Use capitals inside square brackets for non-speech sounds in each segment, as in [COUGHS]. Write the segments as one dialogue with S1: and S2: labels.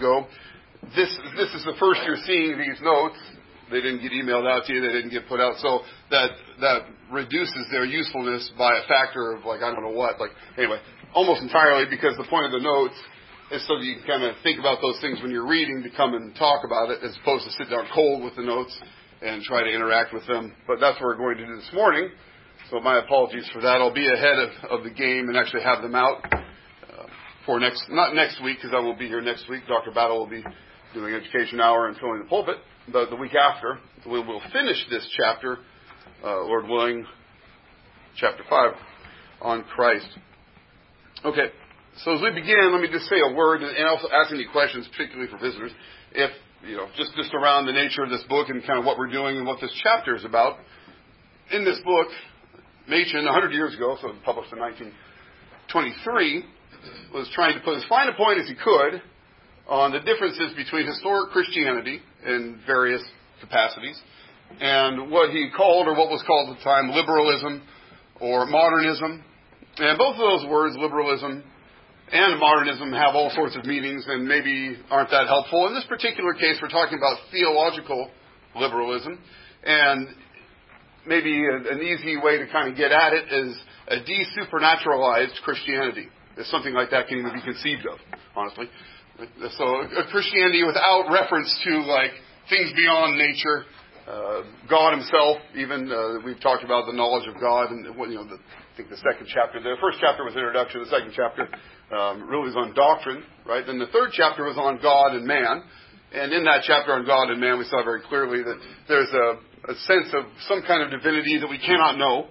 S1: ago. This this is the first you're seeing these notes. They didn't get emailed out to you. They didn't get put out. So that that reduces their usefulness by a factor of like I don't know what. Like anyway, almost entirely because the point of the notes is so that you can kind of think about those things when you're reading to come and talk about it, as opposed to sit down cold with the notes and try to interact with them. But that's what we're going to do this morning. So my apologies for that. I'll be ahead of, of the game and actually have them out for next, not next week because I won't be here next week. Dr. Battle will be doing education hour and filling the pulpit. But the week after, we will finish this chapter, uh, Lord willing, chapter 5 on Christ. Okay, so as we begin, let me just say a word and also ask any questions, particularly for visitors. If you know, just, just around the nature of this book and kind of what we're doing and what this chapter is about. In this book, Machen, 100 years ago, so published in 1923, was trying to put as fine a point as he could on the differences between historic Christianity in various capacities and what he called, or what was called at the time, liberalism or modernism. And both of those words, liberalism and modernism have all sorts of meanings and maybe aren't that helpful. In this particular case, we're talking about theological liberalism, and maybe an easy way to kind of get at it is a desupernaturalized Christianity. Something like that can even be conceived of, honestly. So a Christianity without reference to like things beyond nature, uh, God Himself. Even uh, we've talked about the knowledge of God, and you know, the, I think the second chapter. The first chapter was introduction. The second chapter um, really was on doctrine, right? Then the third chapter was on God and man. And in that chapter on God and man, we saw very clearly that there's a, a sense of some kind of divinity that we cannot know,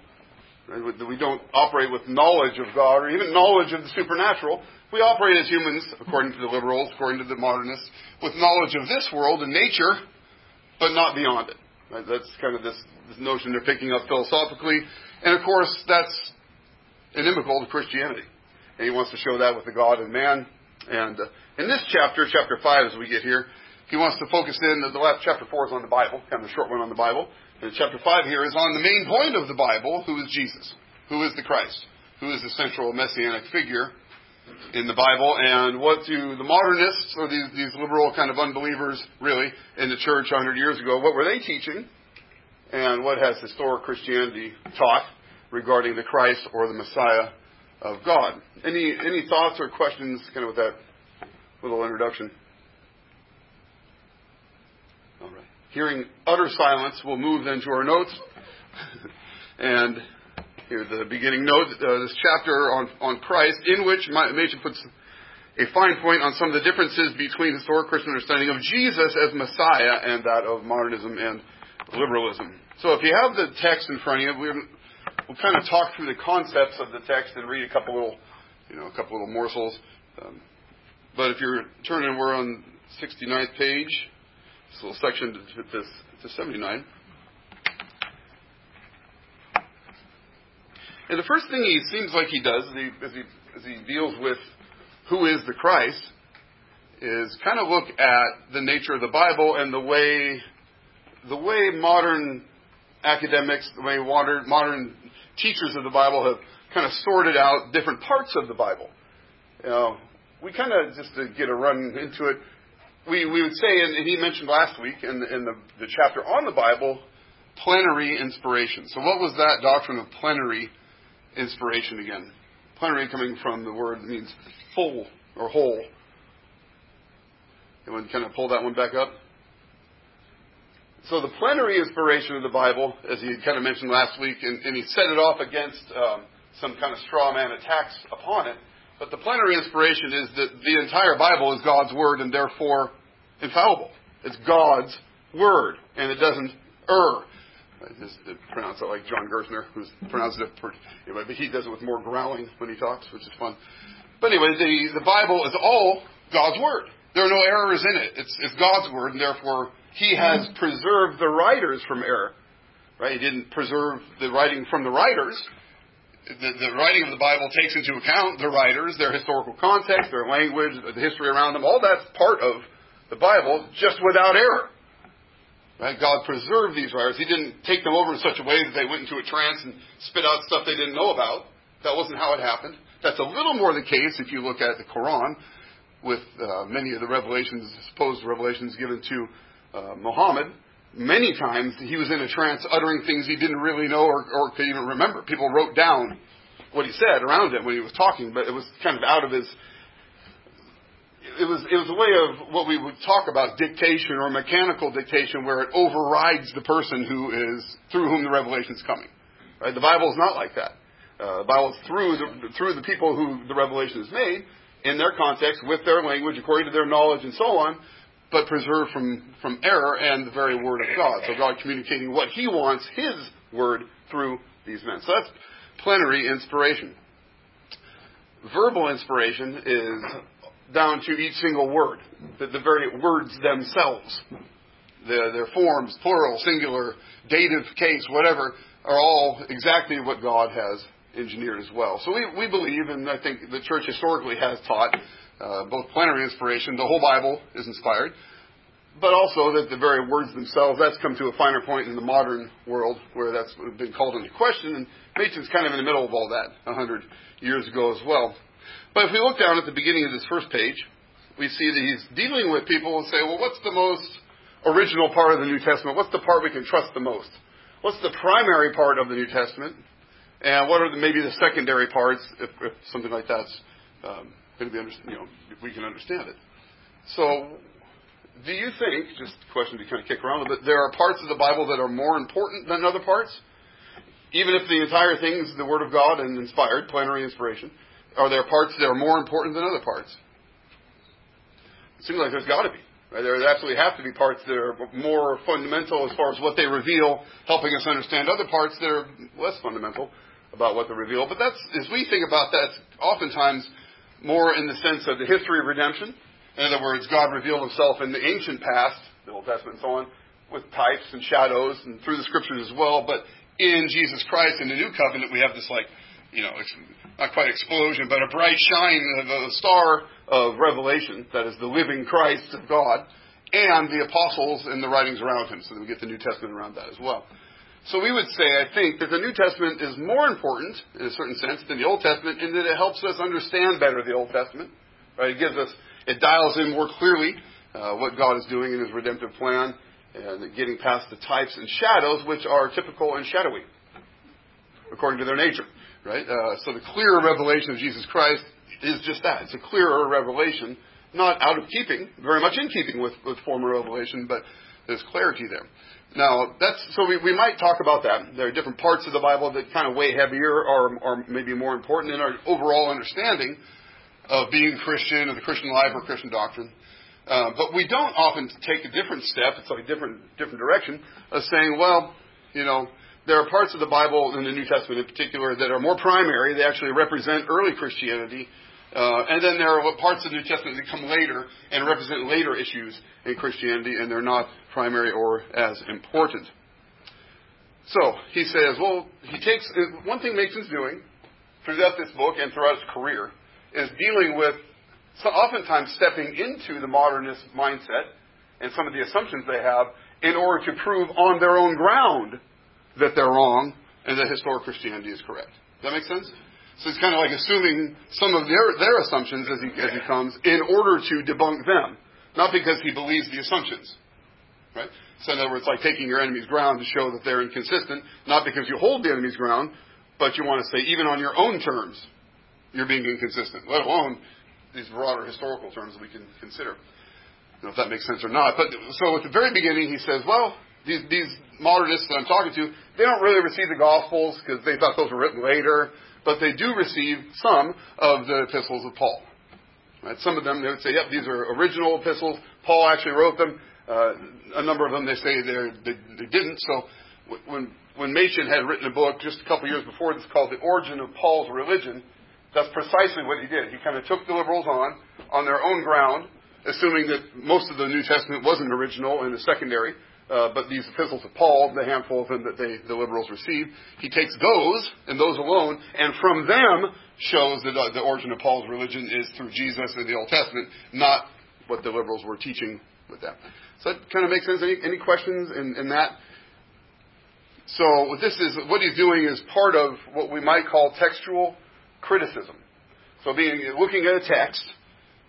S1: we don't operate with knowledge of God or even knowledge of the supernatural. We operate as humans, according to the liberals, according to the modernists, with knowledge of this world and nature, but not beyond it. Right? That's kind of this, this notion they're picking up philosophically. And of course, that's inimical to Christianity and he wants to show that with the God and man. And uh, in this chapter, chapter 5, as we get here, he wants to focus in, the last chapter 4 is on the Bible, kind of a short one on the Bible. And chapter 5 here is on the main point of the Bible, who is Jesus, who is the Christ, who is the central messianic figure in the Bible, and what do the modernists, or these, these liberal kind of unbelievers, really, in the church 100 years ago, what were they teaching? And what has historic Christianity taught regarding the Christ or the Messiah of God. Any any thoughts or questions kind of with that little introduction? All right. Hearing utter silence, we'll move then to our notes. [LAUGHS] and here's the beginning note, uh, this chapter on, on Christ, in which Machen puts a fine point on some of the differences between historic Christian understanding of Jesus as Messiah and that of modernism and liberalism. So if you have the text in front of you, we'll kind of talk through the concepts of the text and read a couple little, you know, a couple little morsels. Um, but if you're turning, we're on 69th page, this little section to, to, to 79. And the first thing he seems like he does as he, as he, as he deals with who is the Christ is kind of look at the nature of the Bible and the way the way modern academics, the way modern, modern teachers of the Bible have kind of sorted out different parts of the Bible. You know, we kind of, just to get a run into it, we, we would say, and he mentioned last week in, the, in the, the chapter on the Bible, plenary inspiration. So, what was that doctrine of plenary inspiration again? Plenary coming from the word means full or whole. Anyone kind of pull that one back up? So the plenary inspiration of the Bible, as he kind of mentioned last week, and, and he set it off against um, some kind of straw man attacks upon it. But the plenary inspiration is that the entire Bible is God's word and therefore infallible. It's God's word, and it doesn't err. I just pronounce it like John Gerstner, who's pronounced it, anyway, but he does it with more growling when he talks, which is fun. But anyway, the, the Bible is all God's word. There are no errors in it. It's, it's God's word, and therefore he has mm-hmm. preserved the writers from error. Right? He didn't preserve the writing from the writers. The, the, writing of the Bible takes into account the writers, their historical context, their language, the history around them. All that's part of the Bible, just without error. Right? God preserved these writers. He didn't take them over in such a way that they went into a trance and spit out stuff they didn't know about. That wasn't how it happened. That's a little more the case if you look at the Quran. with uh, many of the revelations, supposed revelations given to uh, Muhammad, many times he was in a trance uttering things he didn't really know or, or could even remember. People wrote down what he said around him when he was talking, but it was kind of out of his. It was it was a way of what we would talk about dictation or mechanical dictation, where it overrides the person who is through whom the revelation is coming. Right? The Bible is not like that. Uh, the Bible is through the through the people who the revelation is made in their context, with their language, according to their knowledge, and so on but preserved from, from error and the very Word of God. So God communicating what He wants, His Word, through these men. So that's plenary inspiration. Verbal inspiration is down to each single word, the, the very words themselves. The, their forms, plural, singular, dative, case, whatever, are all exactly what God has engineered as well. So we, we believe, and I think the church historically has taught, uh, both plenary inspiration, the whole Bible is inspired, but also that the very words themselves, that's come to a finer point in the modern world where that's been called into question, and Machen's kind of in the middle of all that a hundred years ago as well. But if we look down at the beginning of this first page, we see that he's dealing with people and say, well, what's the most original part of the New Testament? What's the part we can trust the most? What's the primary part of the New Testament? And what are the, maybe the secondary parts, if, if something like that's um, be, you know, we can understand it. So, do you think, just a question to kind of kick around a little bit, there are parts of the Bible that are more important than other parts? Even if the entire thing is the Word of God and inspired, plenary inspiration, are there parts that are more important than other parts? It seems like there's got to be. Right? There absolutely have to be parts that are more fundamental as far as what they reveal, helping us understand other parts that are less fundamental about what they reveal. But that's, as we think about that, oftentimes more in the sense of the history of redemption. In other words, God revealed himself in the ancient past, the Old Testament and so on, with types and shadows and through the scriptures as well. But in Jesus Christ, in the new covenant, we have this like, you know, not quite explosion, but a bright shine uh, of a star of revelation that is the living Christ of God and the apostles and the writings around him. So that we get the New Testament around that as well. So we would say, I think, that the New Testament is more important, in a certain sense, than the Old Testament in that it helps us understand better the Old Testament. Right? It gives us, it dials in more clearly uh, what God is doing in His redemptive plan, and getting past the types and shadows which are typical and shadowy, according to their nature. Right? Uh, so the clearer revelation of Jesus Christ is just that. It's a clearer revelation, not out of keeping, very much in keeping with, with former revelation, but there's clarity there. Now, that's, so we, we might talk about that. There are different parts of the Bible that kind of weigh heavier or, or maybe more important in our overall understanding of being Christian or the Christian life or Christian doctrine. Uh, but we don't often take a different step, it's like a different, different direction, of saying, well, you know, there are parts of the Bible in the New Testament in particular that are more primary. They actually represent early Christianity. Uh, and then there are parts of the New Testament that come later and represent later issues in Christianity, and they're not primary or as important. So he says, well, he takes one thing Machen's doing throughout this book and throughout his career is dealing with so oftentimes stepping into the modernist mindset and some of the assumptions they have in order to prove on their own ground that they're wrong and that historic Christianity is correct. Does that make sense? So it's kind of like assuming some of their, their assumptions as he, as he comes in order to debunk them, not because he believes the assumptions. Right? So in other words, it's like taking your enemy's ground to show that they're inconsistent, not because you hold the enemy's ground, but you want to say even on your own terms, you're being inconsistent, let alone these broader historical terms that we can consider. I don't know if that makes sense or not. But so at the very beginning, he says, well, these, these modernists that I'm talking to, they don't really receive the Gospels because they thought those were written later, but they do receive some of the epistles of Paul. Right? Some of them, they would say, yep, these are original epistles. Paul actually wrote them. Uh, a number of them they say they, they didn't. So when when Machen had written a book just a couple years before this called The Origin of Paul's Religion, that's precisely what he did. He kind of took the liberals on on their own ground, assuming that most of the New Testament wasn't original and is secondary. Uh, but these epistles of Paul, the handful of them that they, the liberals received, he takes those and those alone, and from them shows that uh, the origin of Paul's religion is through Jesus and the Old Testament, not what the liberals were teaching with that. Does that kind of makes sense? Any, any questions in, in that? So what this is, what he's doing is part of what we might call textual criticism. So being looking at a text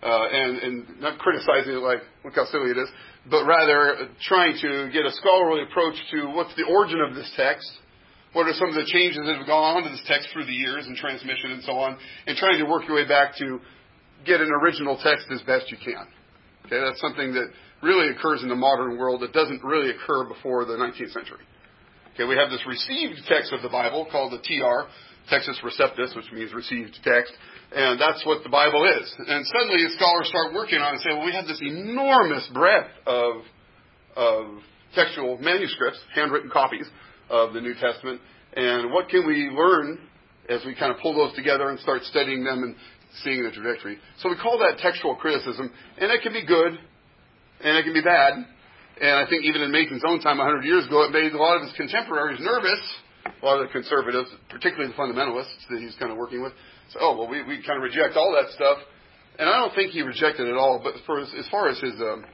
S1: uh, and, and not criticizing it like, look how silly it is, but rather trying to get a scholarly approach to what's the origin of this text, what are some of the changes that have gone on to this text through the years and transmission and so on, and trying to work your way back to get an original text as best you can. Okay, that's something that really occurs in the modern world that doesn't really occur before the 19th century. Okay, we have this received text of the Bible called the TR, Textus Receptus, which means received text, and that's what the Bible is. And suddenly scholars start working on it and say, well, we have this enormous breadth of, of textual manuscripts, handwritten copies of the New Testament, and what can we learn as we kind of pull those together and start studying them and seeing the trajectory. So we call that textual criticism, and it can be good, and it can be bad. And I think even in Machen's own time, 100 years ago, it made a lot of his contemporaries nervous, a lot of the conservatives, particularly the fundamentalists that he's kind of working with. So, oh, well, we, we kind of reject all that stuff. And I don't think he rejected it at all, but for as, far as his, um,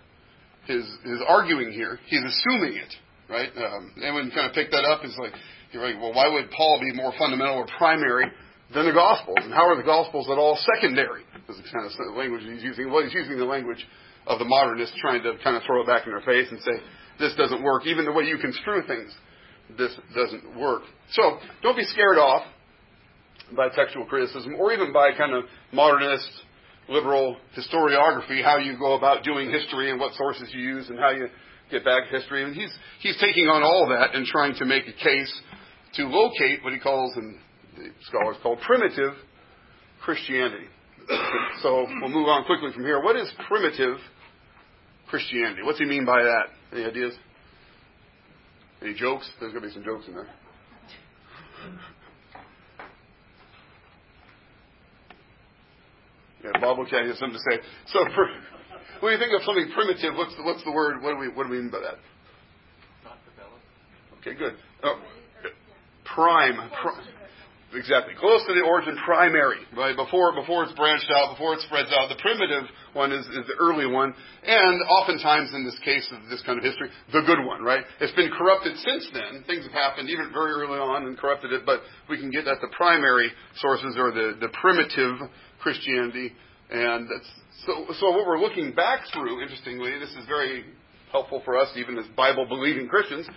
S1: his, his arguing here, he's assuming it, right? Um, anyone kind of pick that up is like, you're like, well, why would Paul be more fundamental or primary than the Gospels? And how are the Gospels at all secondary? Is the kind of language he's using. Well, he's using the language of the modernists trying to kind of throw it back in their face and say, this doesn't work. Even the way you construe things, this doesn't work. So don't be scared off by textual criticism or even by kind of modernist liberal historiography, how you go about doing history and what sources you use and how you get back history. And he's, he's taking on all that and trying to make a case to locate what he calls, and the scholars call primitive Christianity. [COUGHS] so we'll move on quickly from here. What is primitive Christianity? What's he mean by that? Any ideas? Any jokes? There's going to be some jokes in there. Yeah, Bob will tell you something to say. So, for, [LAUGHS] when you think of something primitive, what's the, what's the word? What do we what do we mean by that?
S2: Not developed.
S1: Okay, good. Oh, prime. prime. Exactly. Close to the origin, primary, right? Before, before it's branched out, before it spreads out. The primitive one is, is the early one. And oftentimes in this case of this kind of history, the good one, right? It's been corrupted since then. Things have happened even very early on and corrupted it, but we can get at the primary sources or the, the primitive Christianity. And that's, so, so what we're looking back through, interestingly, this is very helpful for us even as Bible believing Christians.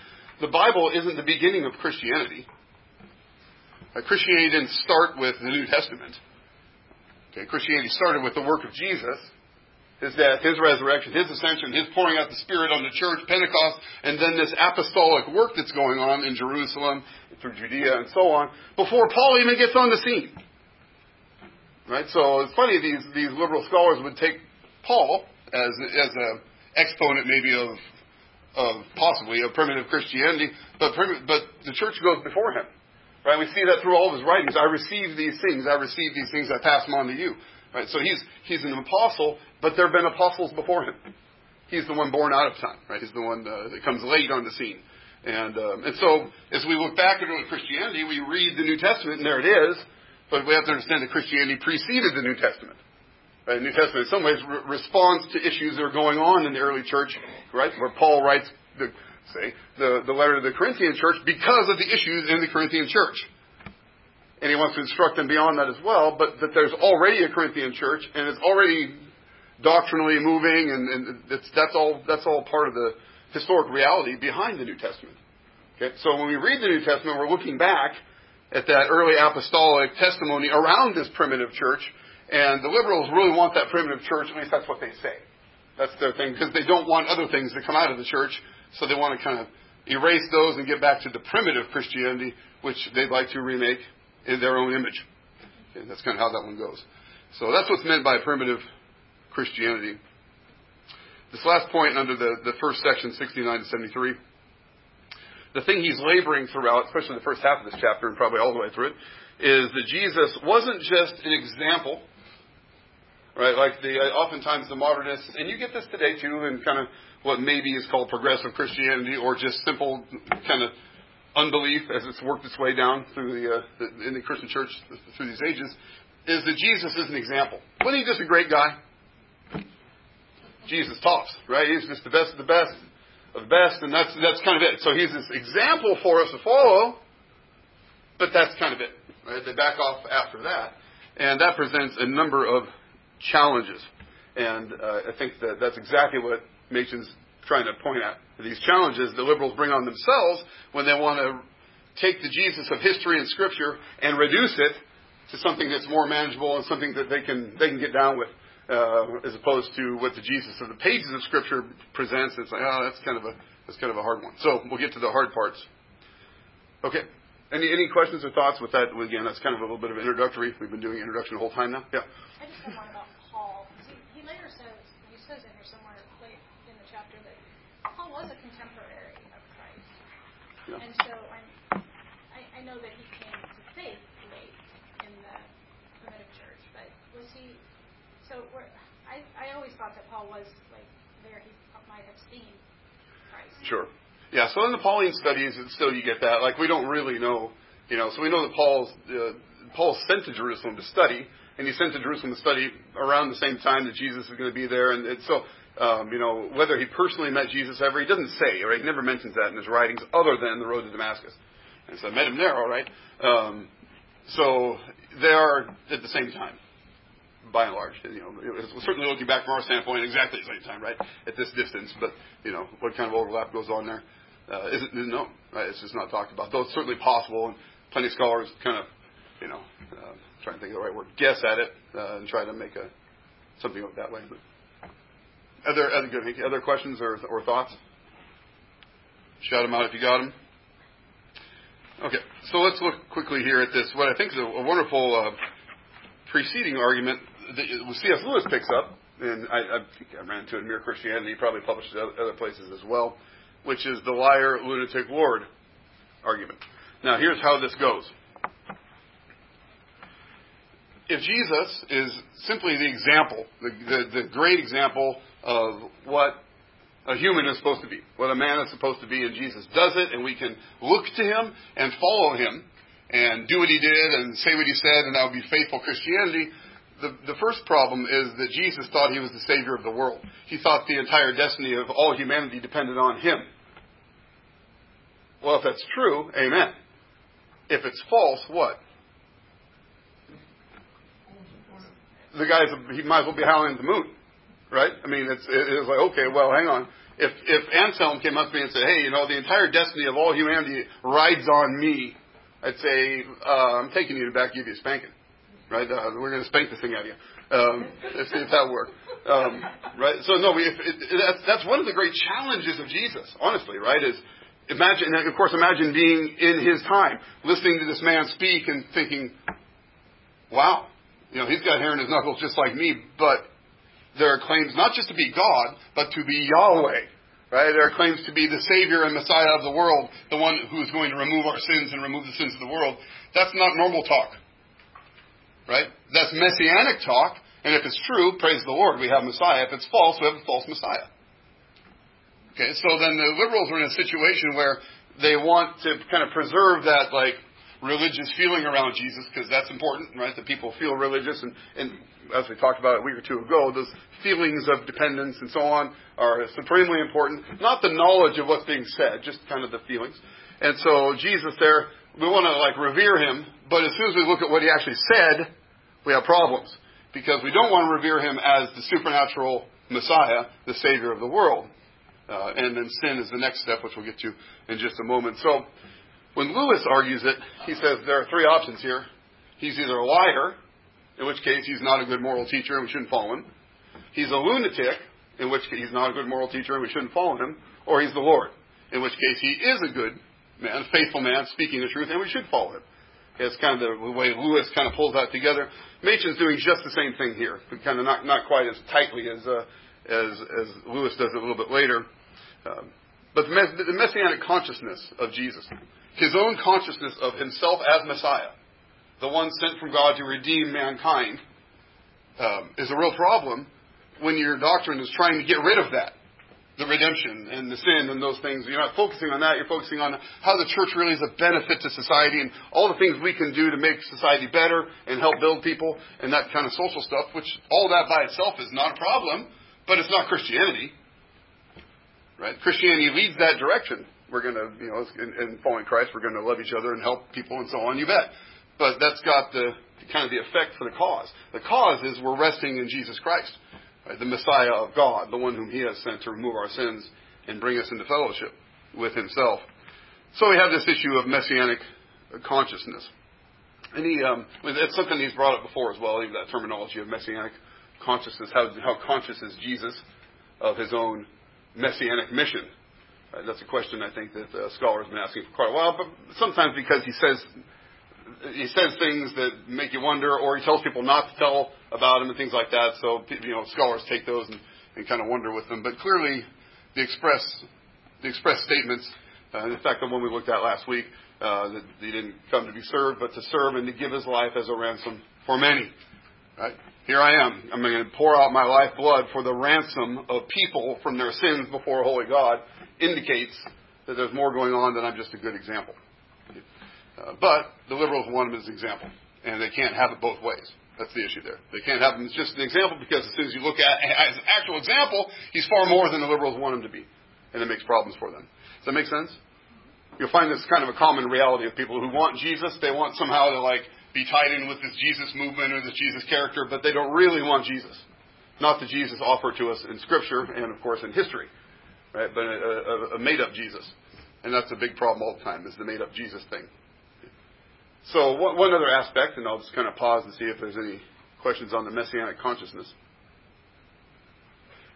S1: The Bible isn't the beginning of Christianity. Uh, Christianity didn't start with the New Testament. Okay, Christianity started with the work of Jesus, his death, his resurrection, his ascension, his pouring out the Spirit on the church, Pentecost, and then this apostolic work that's going on in Jerusalem, through Judea, and so on, before Paul even gets on the scene. Right? So it's funny these these liberal scholars would take Paul as as a exponent maybe of of possibly of primitive Christianity, but but the church goes before him. Right? We see that through all of his writings. I receive these things. I receive these things. I pass them on to you. Right? So he's he's an apostle, but there have been apostles before him. He's the one born out of time. Right? He's the one uh, that comes late on the scene. And um, and so as we look back at Christianity, we read the New Testament, and there it is. But we have to understand that Christianity preceded the New Testament. Right? The New Testament, in some ways, re- responds to issues that are going on in the early church, right? Where Paul writes the say, the, the letter to the Corinthian church because of the issues in the Corinthian church. And he wants to instruct them beyond that as well, but that there's already a Corinthian church and it's already doctrinally moving and, and that's all that's all part of the historic reality behind the New Testament. Okay? So when we read the New Testament, we're looking back at that early apostolic testimony around this primitive church, and the liberals really want that primitive church, at least that's what they say. That's their thing, because they don't want other things to come out of the church so they want to kind of erase those and get back to the primitive Christianity, which they'd like to remake in their own image. Okay, that's kind of how that one goes. So that's what's meant by primitive Christianity. This last point under the, the first section, 69 to 73, the thing he's laboring throughout, especially the first half of this chapter and probably all the way through it, is that Jesus wasn't just an example, right? Like the uh, oftentimes the modernists, and you get this today too, and kind of what maybe is called progressive Christianity or just simple kind of unbelief as it's worked its way down through the, uh, the in the Christian church through these ages, is that Jesus is an example. Wasn't he just a great guy? Jesus tops, right? He's just the best of the best of the best, and that's that's kind of it. So he's this example for us to follow, but that's kind of it. Right? They back off after that, and that presents a number of challenges. And uh, I think that that's exactly what Machen's trying to point out These challenges the liberals bring on themselves when they want to take the Jesus of history and Scripture and reduce it to something that's more manageable and something that they can they can get down with, uh, as opposed to what the Jesus of the pages of Scripture presents. It's like, oh, that's kind of a that's kind of a hard one. So we'll get to the hard parts. Okay. Any any questions or thoughts with that? Again, that's kind of a little bit of introductory. We've been doing introduction the whole time now.
S3: Yeah. I just have one about Paul. He, he later says he says in here somewhere late in the chapter that Paul was a contemporary of Christ, yeah. and so I'm, I, I know that he came to faith late in the primitive church, but was he? So I I always thought that Paul was like there. He might have seen Christ.
S1: Sure. Yeah, so in the Pauline studies, still you get that. Like we don't really know, you know. So we know that Paul's uh, Paul sent to Jerusalem to study, and he sent to Jerusalem to study around the same time that Jesus was going to be there. And, and so, um, you know, whether he personally met Jesus ever, he doesn't say, right? He never mentions that in his writings, other than the road to Damascus. And so I met him there, all right. Um, so they are at the same time by and large. You know, certainly looking back from our standpoint, exactly the same time, right? At this distance, but you know, what kind of overlap goes on there? uh, isn't known. Right? It's just not talked about. Though it's certainly possible, and plenty of scholars kind of, you know, uh, trying to think of the right word, guess at it uh, and try to make a something that way. But other other good other questions or or thoughts? Shout them out if you got them. Okay, so let's look quickly here at this. What I think is a, a wonderful uh, preceding argument that C.S. Lewis picks up, and I, I think I ran into it in Mere Christianity. He probably published it other places as well which is the liar, lunatic, Lord argument. Now, here's how this goes. If Jesus is simply the example, the, the, the great example of what a human is supposed to be, what a man is supposed to be, and Jesus does it, and we can look to him and follow him and do what he did and say what he said, and that would be faithful Christianity, the, the first problem is that Jesus thought he was the Savior of the world. He thought the entire destiny of all humanity depended on him. Well, if that's true, amen. If it's false, what? The guy's he might as well be howling at the moon, right? I mean, it's it's like okay, well, hang on. If if Anselm came up to me and said, hey, you know, the entire destiny of all humanity rides on me, I'd say uh, I'm taking you to back, give you a spanking right? Uh, we're going to spank this thing out of you. Um, see if that works. Um, right? So no, we, it, it, that's, that's one of the great challenges of Jesus, honestly, right? Is imagine, and of course, imagine being in his time, listening to this man speak and thinking, wow, you know, he's got hair in his knuckles just like me, but there are claims not just to be God, but to be Yahweh. Right? There are claims to be the Savior and Messiah of the world, the one who is going to remove our sins and remove the sins of the world. That's not normal talk. Right? That's messianic talk, and if it's true, praise the Lord, we have Messiah. If it's false, we have a false Messiah. Okay, so then the liberals are in a situation where they want to kind of preserve that like religious feeling around Jesus because that's important, right? That people feel religious, and, and as we talked about a week or two ago, those feelings of dependence and so on are supremely important. Not the knowledge of what's being said, just kind of the feelings. And so Jesus there, we want to like revere him, but as soon as we look at what he actually said, we have problems because we don't want to revere him as the supernatural Messiah, the Savior of the world. Uh, and then sin is the next step, which we'll get to in just a moment. So when Lewis argues it, he says there are three options here. He's either a liar, in which case he's not a good moral teacher and we shouldn't follow him. He's a lunatic, in which case he's not a good moral teacher and we shouldn't follow him. Or he's the Lord, in which case he is a good man, a faithful man, speaking the truth, and we should follow him. It's kind of the way Lewis kind of pulls that together. Machen's doing just the same thing here, but kind of not, not quite as tightly as, uh, as, as Lewis does it a little bit later. Um, but the, mess- the messianic consciousness of Jesus, his own consciousness of himself as Messiah, the one sent from God to redeem mankind, um, is a real problem when your doctrine is trying to get rid of that the redemption and the sin and those things. You're not focusing on that. You're focusing on how the church really is a benefit to society and all the things we can do to make society better and help build people and that kind of social stuff, which all that by itself is not a problem, but it's not Christianity. Right? Christianity leads that direction. We're going to, you know, in, in following Christ, we're going to love each other and help people and so on. You bet. But that's got the kind of the effect for the cause. The cause is we're resting in Jesus Christ. right? the Messiah of God, the one whom He has sent to remove our sins and bring us into fellowship with Himself. So we have this issue of messianic consciousness. And he, um, it's something he's brought up before as well, even that terminology of messianic consciousness. How, how conscious is Jesus of his own messianic mission? That's a question I think that uh, scholars have been asking for quite a while, but sometimes because he says he says things that make you wonder, or he tells people not to tell about him and things like that. So you know, scholars take those and, and kind of wonder with them. But clearly, the express the express statements. Uh, in fact, the one we looked at last week, uh, that he didn't come to be served, but to serve and to give his life as a ransom for many. Right? Here I am. I'm going to pour out my life blood for the ransom of people from their sins before a holy God. Indicates that there's more going on than I'm just a good example. Uh, but the liberals want him as an example, and they can't have it both ways. That's the issue there. They can't have him as just an example because as soon as you look at as an actual example, he's far more than the liberals want him to be, and it makes problems for them. Does that make sense? You'll find this kind of a common reality of people who want Jesus. They want somehow to like be tied in with this Jesus movement or this Jesus character, but they don't really want Jesus. Not the Jesus offered to us in Scripture and, of course, in history, right? But a, a, a made-up Jesus, and that's a big problem all the time is the made-up Jesus thing. So one, one other aspect, and I'll just kind of pause and see if there's any questions on the messianic consciousness,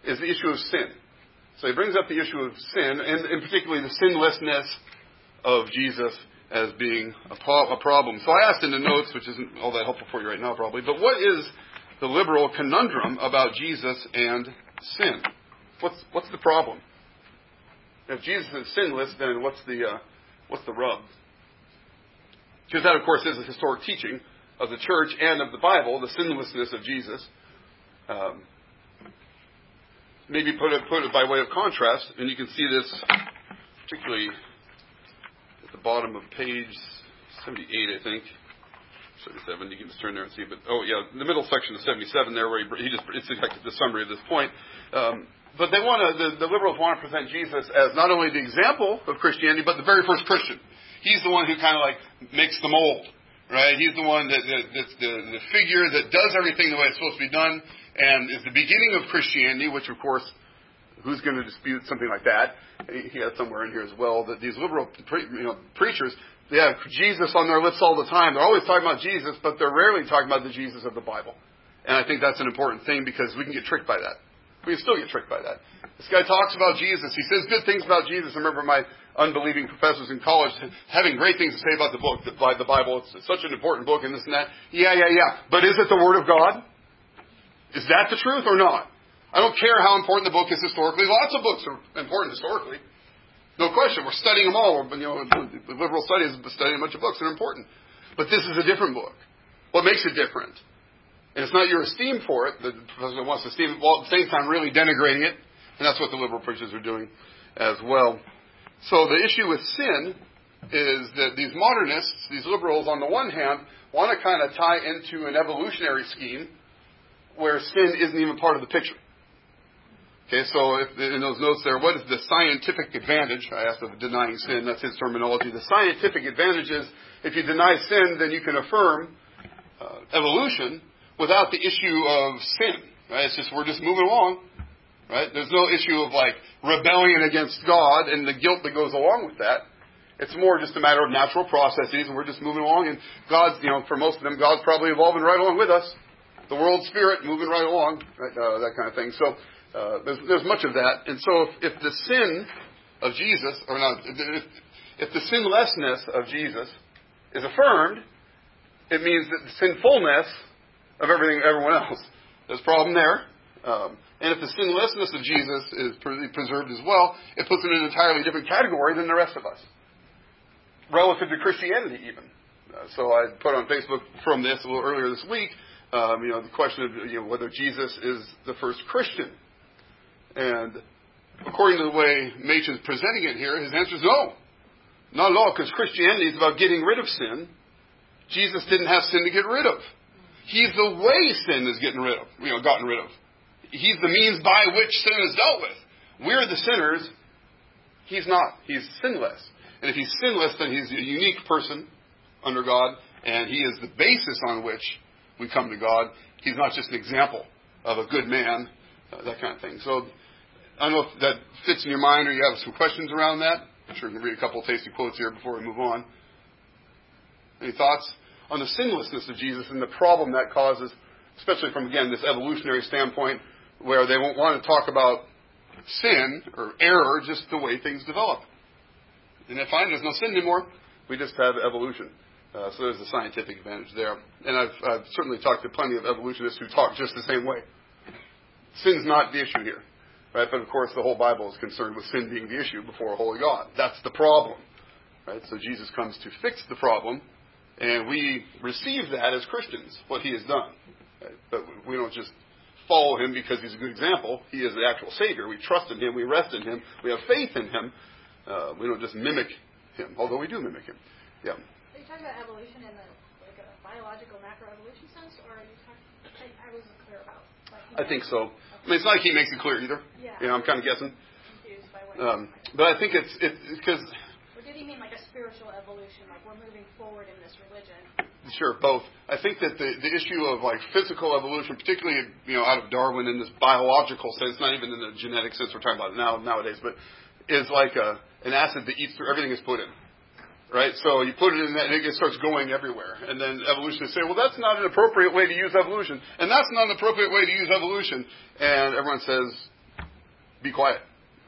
S1: is the issue of sin. So he brings up the issue of sin, and, and particularly the sinlessness of Jesus as being a, pro- a, problem. So I asked in the notes, which isn't all that helpful for you right now, probably, but what is the liberal conundrum about Jesus and sin? What's what's the problem? If Jesus is sinless, then what's the uh, what's the rub? Because that, of course, is a historic teaching of the church and of the Bible, the sinlessness of Jesus. Um, maybe put it, put it by way of contrast, and you can see this particularly at the bottom of page 78, I think. 77. You can just turn there and see. But oh yeah, the middle section of 77 there, where he, he just it's like the summary of this point. Um, but they want to the, the liberals want to present Jesus as not only the example of Christianity, but the very first Christian. He's the one who kind of like makes the mold, right? He's the one that, that that's the, the figure that does everything the way it's supposed to be done, and is the beginning of Christianity. Which, of course, who's going to dispute something like that? He has somewhere in here as well that these liberal pre, you know, preachers they have Jesus on their lips all the time. They're always talking about Jesus, but they're rarely talking about the Jesus of the Bible. And I think that's an important thing because we can get tricked by that. We still get tricked by that. This guy talks about Jesus. He says good things about Jesus. I remember my unbelieving professors in college having great things to say about the book, the, Bible. It's such an important book and this and that. Yeah, yeah, yeah. But is it the Word of God? Is that the truth or not? I don't care how important the book is historically. Lots of books are important historically. No question. We're studying them all. You know, liberal studies studying a bunch of books. They're important. But this is a different book. What makes it different? And it's not your esteem for it. The professor wants to esteem it while at the same time really denigrating it. And that's what the liberal preachers are doing as well. So the issue with sin is that these modernists, these liberals, on the one hand, want to kind of tie into an evolutionary scheme where sin isn't even part of the picture. Okay, so if, in those notes there, what is the scientific advantage? I asked of denying sin. That's his terminology. The scientific advantage is if you deny sin, then you can affirm uh, evolution without the issue of sin. Right? It's just we're just moving along. Right? There's no issue of like rebellion against God and the guilt that goes along with that. It's more just a matter of natural processes, and we're just moving along. And God's, you know, for most of them, God's probably evolving right along with us. The world spirit moving right along, right, uh, that kind of thing. So uh, there's, there's much of that. And so if, if the sin of Jesus, or not, if, if the sinlessness of Jesus is affirmed, it means that the sinfulness of everything, everyone else. There's a problem there. Um, and if the sinlessness of Jesus is preserved as well, it puts him in an entirely different category than the rest of us, relative to Christianity, even. Uh, so I put on Facebook from this a little earlier this week, um, you know, the question of you know, whether Jesus is the first Christian. And according to the way Machen's presenting it here, his answer is no. Not at all, because Christianity is about getting rid of sin. Jesus didn't have sin to get rid of. He's the way sin is getting rid of, you know, gotten rid of. He's the means by which sin is dealt with. We're the sinners. He's not. He's sinless. And if he's sinless, then he's a unique person under God, and he is the basis on which we come to God. He's not just an example of a good man uh, that kind of thing. So I don't know if that fits in your mind or you have some questions around that. I'm sure we can read a couple of tasty quotes here before we move on. Any thoughts on the sinlessness of Jesus and the problem that causes, especially from, again, this evolutionary standpoint, where they won't want to talk about sin or error, just the way things develop. And they find there's no sin anymore. We just have evolution. Uh, so there's a scientific advantage there. And I've, I've certainly talked to plenty of evolutionists who talk just the same way. Sin's not the issue here. Right? But of course, the whole Bible is concerned with sin being the issue before a holy God. That's the problem. Right? So Jesus comes to fix the problem, and we receive that as Christians, what he has done. But we don't just follow him because he's a good example. He is the actual Savior. We trust in him. We rest in him. We have faith in him. Uh, we don't just mimic him, although we do mimic him. Yeah.
S3: Are you talking about evolution in the like a biological macroevolution sense, or are you talking? I, I wasn't clear about. Like,
S1: I think so. I mean, it's not like he makes it clear either.
S3: Yeah.
S1: You know, I'm kind of guessing.
S3: Confused by what.
S1: Um, but I think it's it's because
S3: or did he mean like spiritual evolution, like we're moving forward in this religion?
S1: sure both. I think that the the issue of like physical evolution, particularly you know out of Darwin in this biological sense, not even in the genetic sense we're talking about now nowadays, but is like a an acid that eats through everything is put in. Right? So you put it in that and it starts going everywhere. And then evolutionists say, well, that's not an appropriate way to use evolution. And that's not an appropriate way to use evolution. And everyone says, be quiet.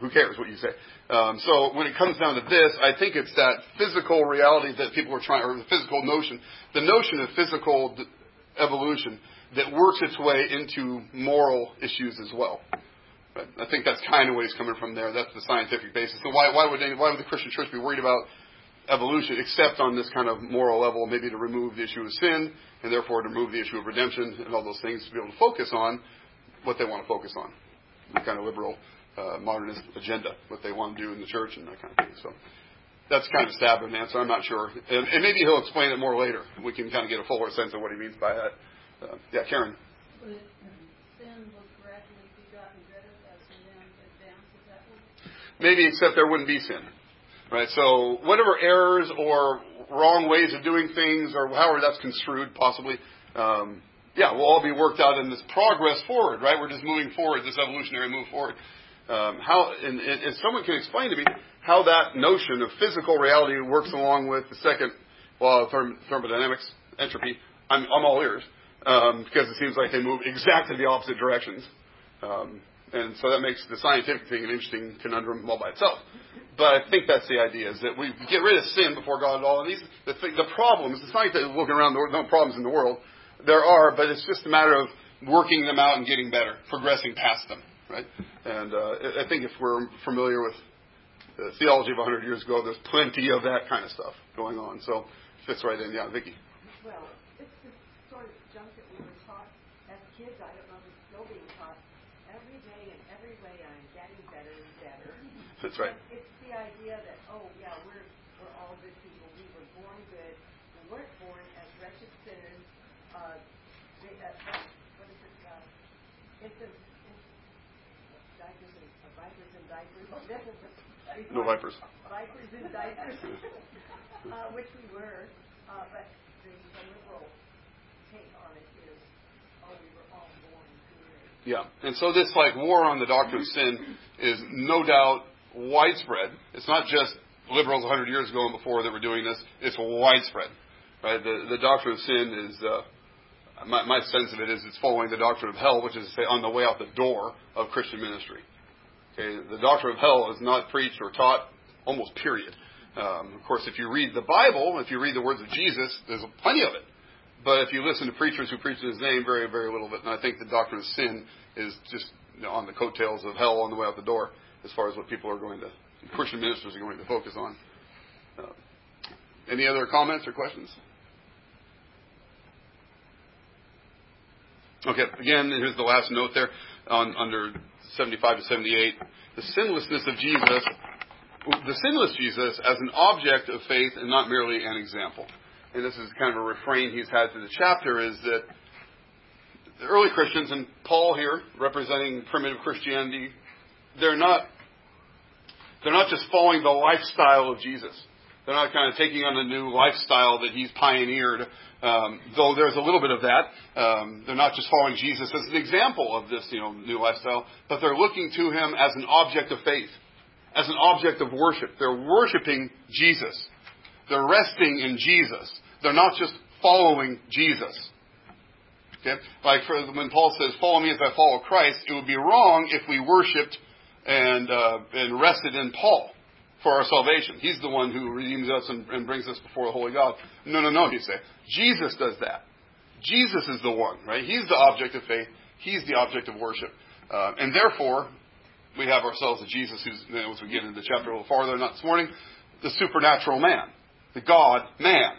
S1: Who cares what you say? Um, so when it comes down to this, I think it's that physical reality that people are trying, or the physical notion, the notion of physical d- evolution that works its way into moral issues as well. But I think that's kind of where he's coming from there. That's the scientific basis. So why, why would any, why would the Christian church be worried about evolution, except on this kind of moral level, maybe to remove the issue of sin, and therefore to remove the issue of redemption and all those things to be able to focus on what they want to focus on, the kind of liberal uh, modernist agenda, what they want to do in the church and that kind of thing. So that's kind of a stab at an answer. I'm not sure, and, and maybe he'll explain it more later. We can kind of get a fuller sense of what he means by that. Uh, yeah, Karen.
S4: But sin will gradually be gotten rid of as man advances that way.
S1: Maybe except there wouldn't be sin. Right? So whatever errors or wrong ways of doing things or however that's construed possibly, um, yeah, will all be worked out in this progress forward, right? We're just moving forward, this evolutionary move forward. Um, how, and, and, and someone can explain to me how that notion of physical reality works along with the second law of therm- thermodynamics, entropy. I'm, I'm all ears um, because it seems like they move exactly the opposite directions. Um, and so that makes the scientific thing an interesting conundrum all by itself. But I think that's the idea: is that we get rid of sin before God at all. And these the, thing, the problems. Not like looking around. There are no problems in the world. There are, but it's just a matter of working them out and getting better, progressing past them, right? And uh, I think if we're familiar with the theology of 100 years ago, there's plenty of that kind of stuff going on. So fits right in. Yeah, Vicki.
S4: Well, it's the sort of junk that we were taught as kids. I don't know if it's still being taught. Every day in every way, I'm getting better and better.
S1: That's right.
S4: And it's the idea that oh yeah, we're we're all good people. We were born good. We weren't born as wretched sinners. Uh, they, uh, uh, what is it? Uh, infants, in, diapers and uh, vipers and diapers. Oh, this is the-
S1: No vipers.
S4: Vipers and diapers, [LAUGHS] uh, which we were. Uh, but the, the liberal take on it is, oh, we were all born good.
S1: Yeah. And so this like war on the doctrine of sin is no doubt widespread. It's not just liberals 100 years ago and before that were doing this. It's widespread. Right? The the doctrine of sin is uh, my, my sense of it is it's following the doctrine of hell, which is to say on the way out the door of Christian ministry. Okay, the doctrine of hell is not preached or taught almost period. Um, of course, if you read the Bible, if you read the words of Jesus, there's plenty of it. But if you listen to preachers who preach in His name, very, very little of it. And I think the doctrine of sin is just you know, on the coattails of hell on the way out the door, as far as what people are going to, Christian ministers are going to focus on. Uh, any other comments or questions? Okay, again, here's the last note there on under 75 to 78. The sinlessness of Jesus, the sinless Jesus as an object of faith and not merely an example. And this is kind of a refrain he's had through the chapter is that the early Christians, and Paul here representing primitive Christianity, they're not they're not just following the lifestyle of Jesus. They're not kind of taking on the new lifestyle that he's pioneered, um, though there's a little bit of that. Um, they're not just following Jesus as an example of this, you know, new lifestyle, but they're looking to him as an object of faith, as an object of worship. They're worshiping Jesus. They're resting in Jesus. They're not just following Jesus. Okay? Like for, when Paul says, "Follow me as I follow Christ," it would be wrong if we worshipped and uh, and rested in Paul for our salvation. He's the one who redeems us and, and brings us before the Holy God. No, no, no, you say. Jesus does that. Jesus is the one, right? He's the object of faith. He's the object of worship. Uh, and therefore, we have ourselves a Jesus who's, as we get into the chapter a little farther, not this morning, the supernatural man, the God man.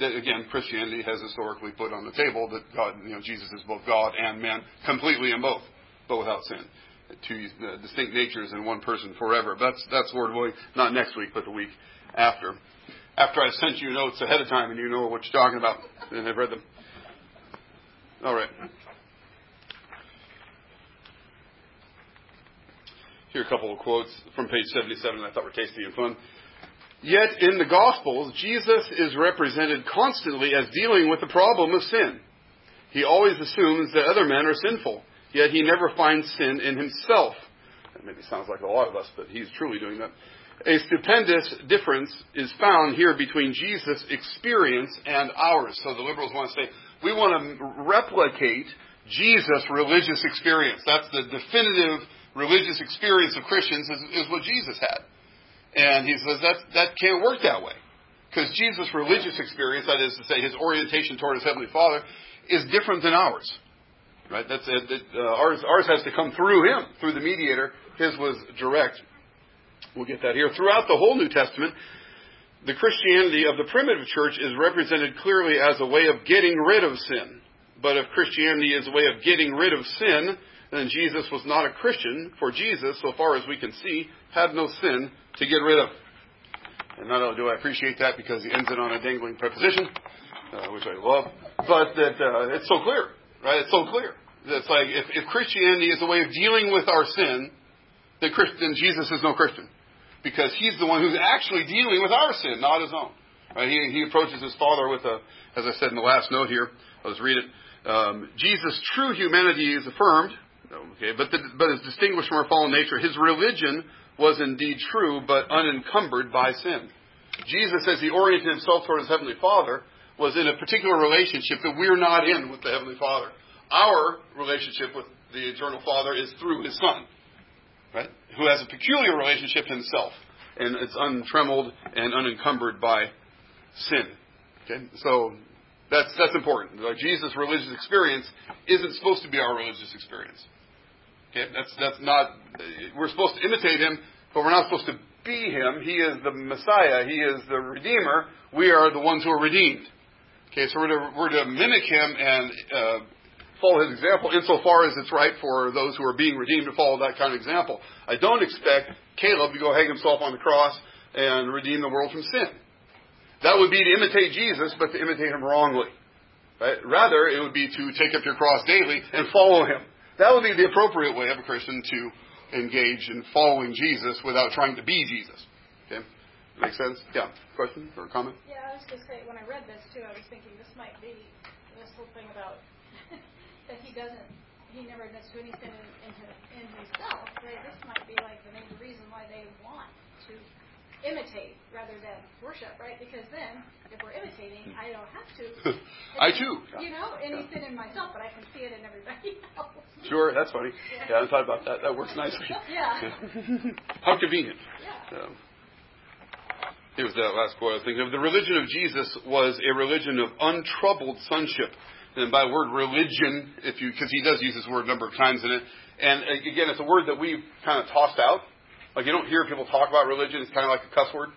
S1: That again, Christianity has historically put on the table that God, you know, Jesus is both God and man, completely in both, but without sin two distinct natures in one person forever. That's that's Lord willing, not next week, but the week after. After I've sent you notes ahead of time and you know what you're talking about and have read them. All right. Here are a couple of quotes from page 77 that I thought were tasty and fun. Yet in the Gospels, Jesus is represented constantly as dealing with the problem of sin. He always assumes that other men are sinful Yet he never finds sin in himself. That maybe sounds like a lot of us, but he's truly doing that. A stupendous difference is found here between Jesus' experience and ours. So the liberals want to say, we want to replicate Jesus' religious experience. That's the definitive religious experience of Christians is, is what Jesus had. And he says that, that can't work that way. Because Jesus' religious experience, that is to say, his orientation toward his Heavenly Father, is different than ours. Right? That's it. Uh, ours, ours has to come through him, through the mediator. His was direct. We'll get that here. Throughout the whole New Testament, the Christianity of the primitive church is represented clearly as a way of getting rid of sin. But if Christianity is a way of getting rid of sin, then Jesus was not a Christian, for Jesus, so far as we can see, had no sin to get rid of. And not only do I appreciate that because he ends it on a dangling preposition, uh, which I love, but that uh, it's so clear, right? It's so clear. It's like if, if Christianity is a way of dealing with our sin, then, then Jesus is no Christian. Because he's the one who's actually dealing with our sin, not his own. Right? He, he approaches his Father with a, as I said in the last note here, let's read it. Um, Jesus' true humanity is affirmed, okay, but, the, but is distinguished from our fallen nature. His religion was indeed true, but unencumbered by sin. Jesus, as he oriented himself toward his Heavenly Father, was in a particular relationship that we're not in with the Heavenly Father our relationship with the eternal Father is through His Son, right? Who has a peculiar relationship himself, and it's untrammeled and unencumbered by sin. Okay, so that's that's important. Like Jesus' religious experience isn't supposed to be our religious experience. Okay, that's that's not. We're supposed to imitate Him, but we're not supposed to be Him. He is the Messiah. He is the Redeemer. We are the ones who are redeemed. Okay, so we're to, we're to mimic Him and uh, follow his example insofar as it's right for those who are being redeemed to follow that kind of example. I don't expect Caleb to go hang himself on the cross and redeem the world from sin. That would be to imitate Jesus, but to imitate him wrongly. Right? Rather, it would be to take up your cross daily and follow him. That would be the appropriate way of a Christian to engage in following Jesus without trying to be Jesus. Okay? Make sense? Yeah. Question or comment?
S3: Yeah, I was going to say, when I read this too, I was thinking this might be this whole thing about [LAUGHS] that he doesn't, he never admits to anything in, in, in himself, right? This might be like the major reason why they want to imitate rather than worship, right? Because then, if we're imitating, I don't have to. [LAUGHS]
S1: I too.
S3: You know, anything in myself, but I can see it in everybody [LAUGHS] else.
S1: Sure, that's funny. Yeah, yeah I thought about that. That works nicely. [LAUGHS]
S3: yeah.
S1: How convenient.
S3: Yeah.
S1: Um, Here was that last quote I was thinking of. The religion of Jesus was a religion of untroubled sonship and by word religion, if you because he does use this word a number of times in it, and uh, again, it's a word that we've kind of tossed out. Like you don't hear people talk about religion; it's kind of like a cuss word.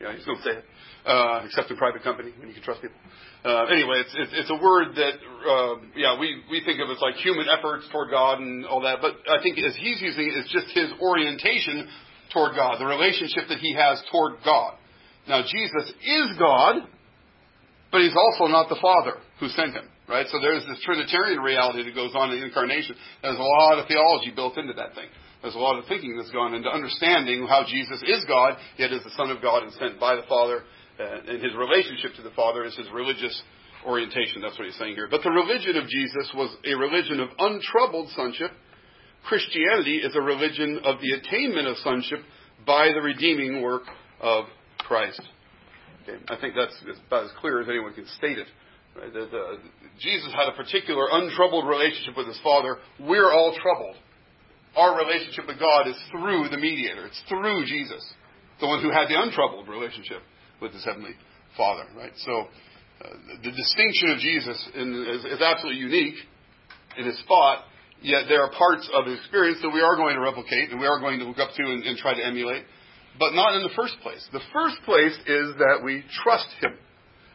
S1: Know, you just don't say it, uh, except in private company when you can trust people. Uh, anyway, it's, it's it's a word that uh, yeah we we think of as like human efforts toward God and all that, but I think as he's using it, it's just his orientation toward God, the relationship that he has toward God. Now Jesus is God, but he's also not the Father who sent him. Right? So there's this Trinitarian reality that goes on in the incarnation. There's a lot of theology built into that thing. There's a lot of thinking that's gone into understanding how Jesus is God, yet is the Son of God and sent by the Father and his relationship to the Father is his religious orientation. That's what he's saying here. But the religion of Jesus was a religion of untroubled sonship. Christianity is a religion of the attainment of sonship by the redeeming work of Christ. Okay, I think that's about as clear as anyone can state it. Right? The, the, Jesus had a particular untroubled relationship with his Father. We're all troubled. Our relationship with God is through the mediator. It's through Jesus, the one who had the untroubled relationship with his heavenly Father. Right. So uh, the distinction of Jesus in, is, is absolutely unique in his thought. Yet there are parts of his experience that we are going to replicate and we are going to look up to and, and try to emulate, but not in the first place. The first place is that we trust him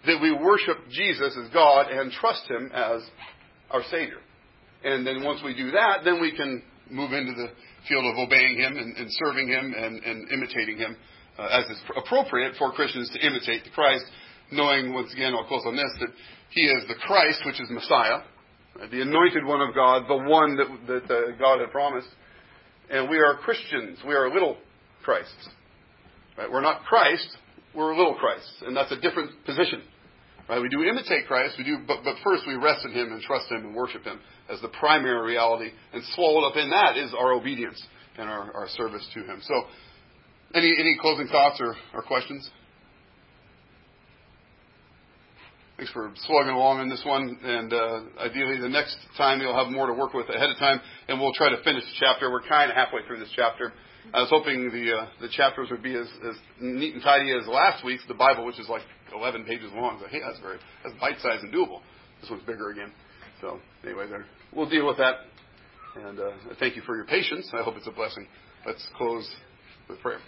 S1: that we worship Jesus as God and trust Him as our Savior. And then once we do that, then we can move into the field of obeying Him and, and serving Him and, and imitating Him uh, as is appropriate for Christians to imitate the Christ, knowing, once again, I'll close on this, that He is the Christ, which is Messiah, right, the anointed one of God, the one that, that uh, God had promised. And we are Christians. We are little Christs. Right? We're not Christ, we're little Christ. And that's a different position. Right? We do imitate Christ, we do, but, but first we rest in Him and trust Him and worship Him as the primary reality. And swallowed up in that is our obedience and our, our service to Him. So, any, any closing thoughts or, or questions? Thanks for slugging along on this one, and uh, ideally the next time you'll have more to work with ahead of time, and we'll try to finish the chapter. We're kind of halfway through this chapter. I was hoping the uh, the chapters would be as, as neat and tidy as last week's, the Bible, which is like 11 pages long. So, hey, that's very that's bite sized and doable. This one's bigger again. So anyway, there we'll deal with that. And uh, thank you for your patience. I hope it's a blessing. Let's close with prayer.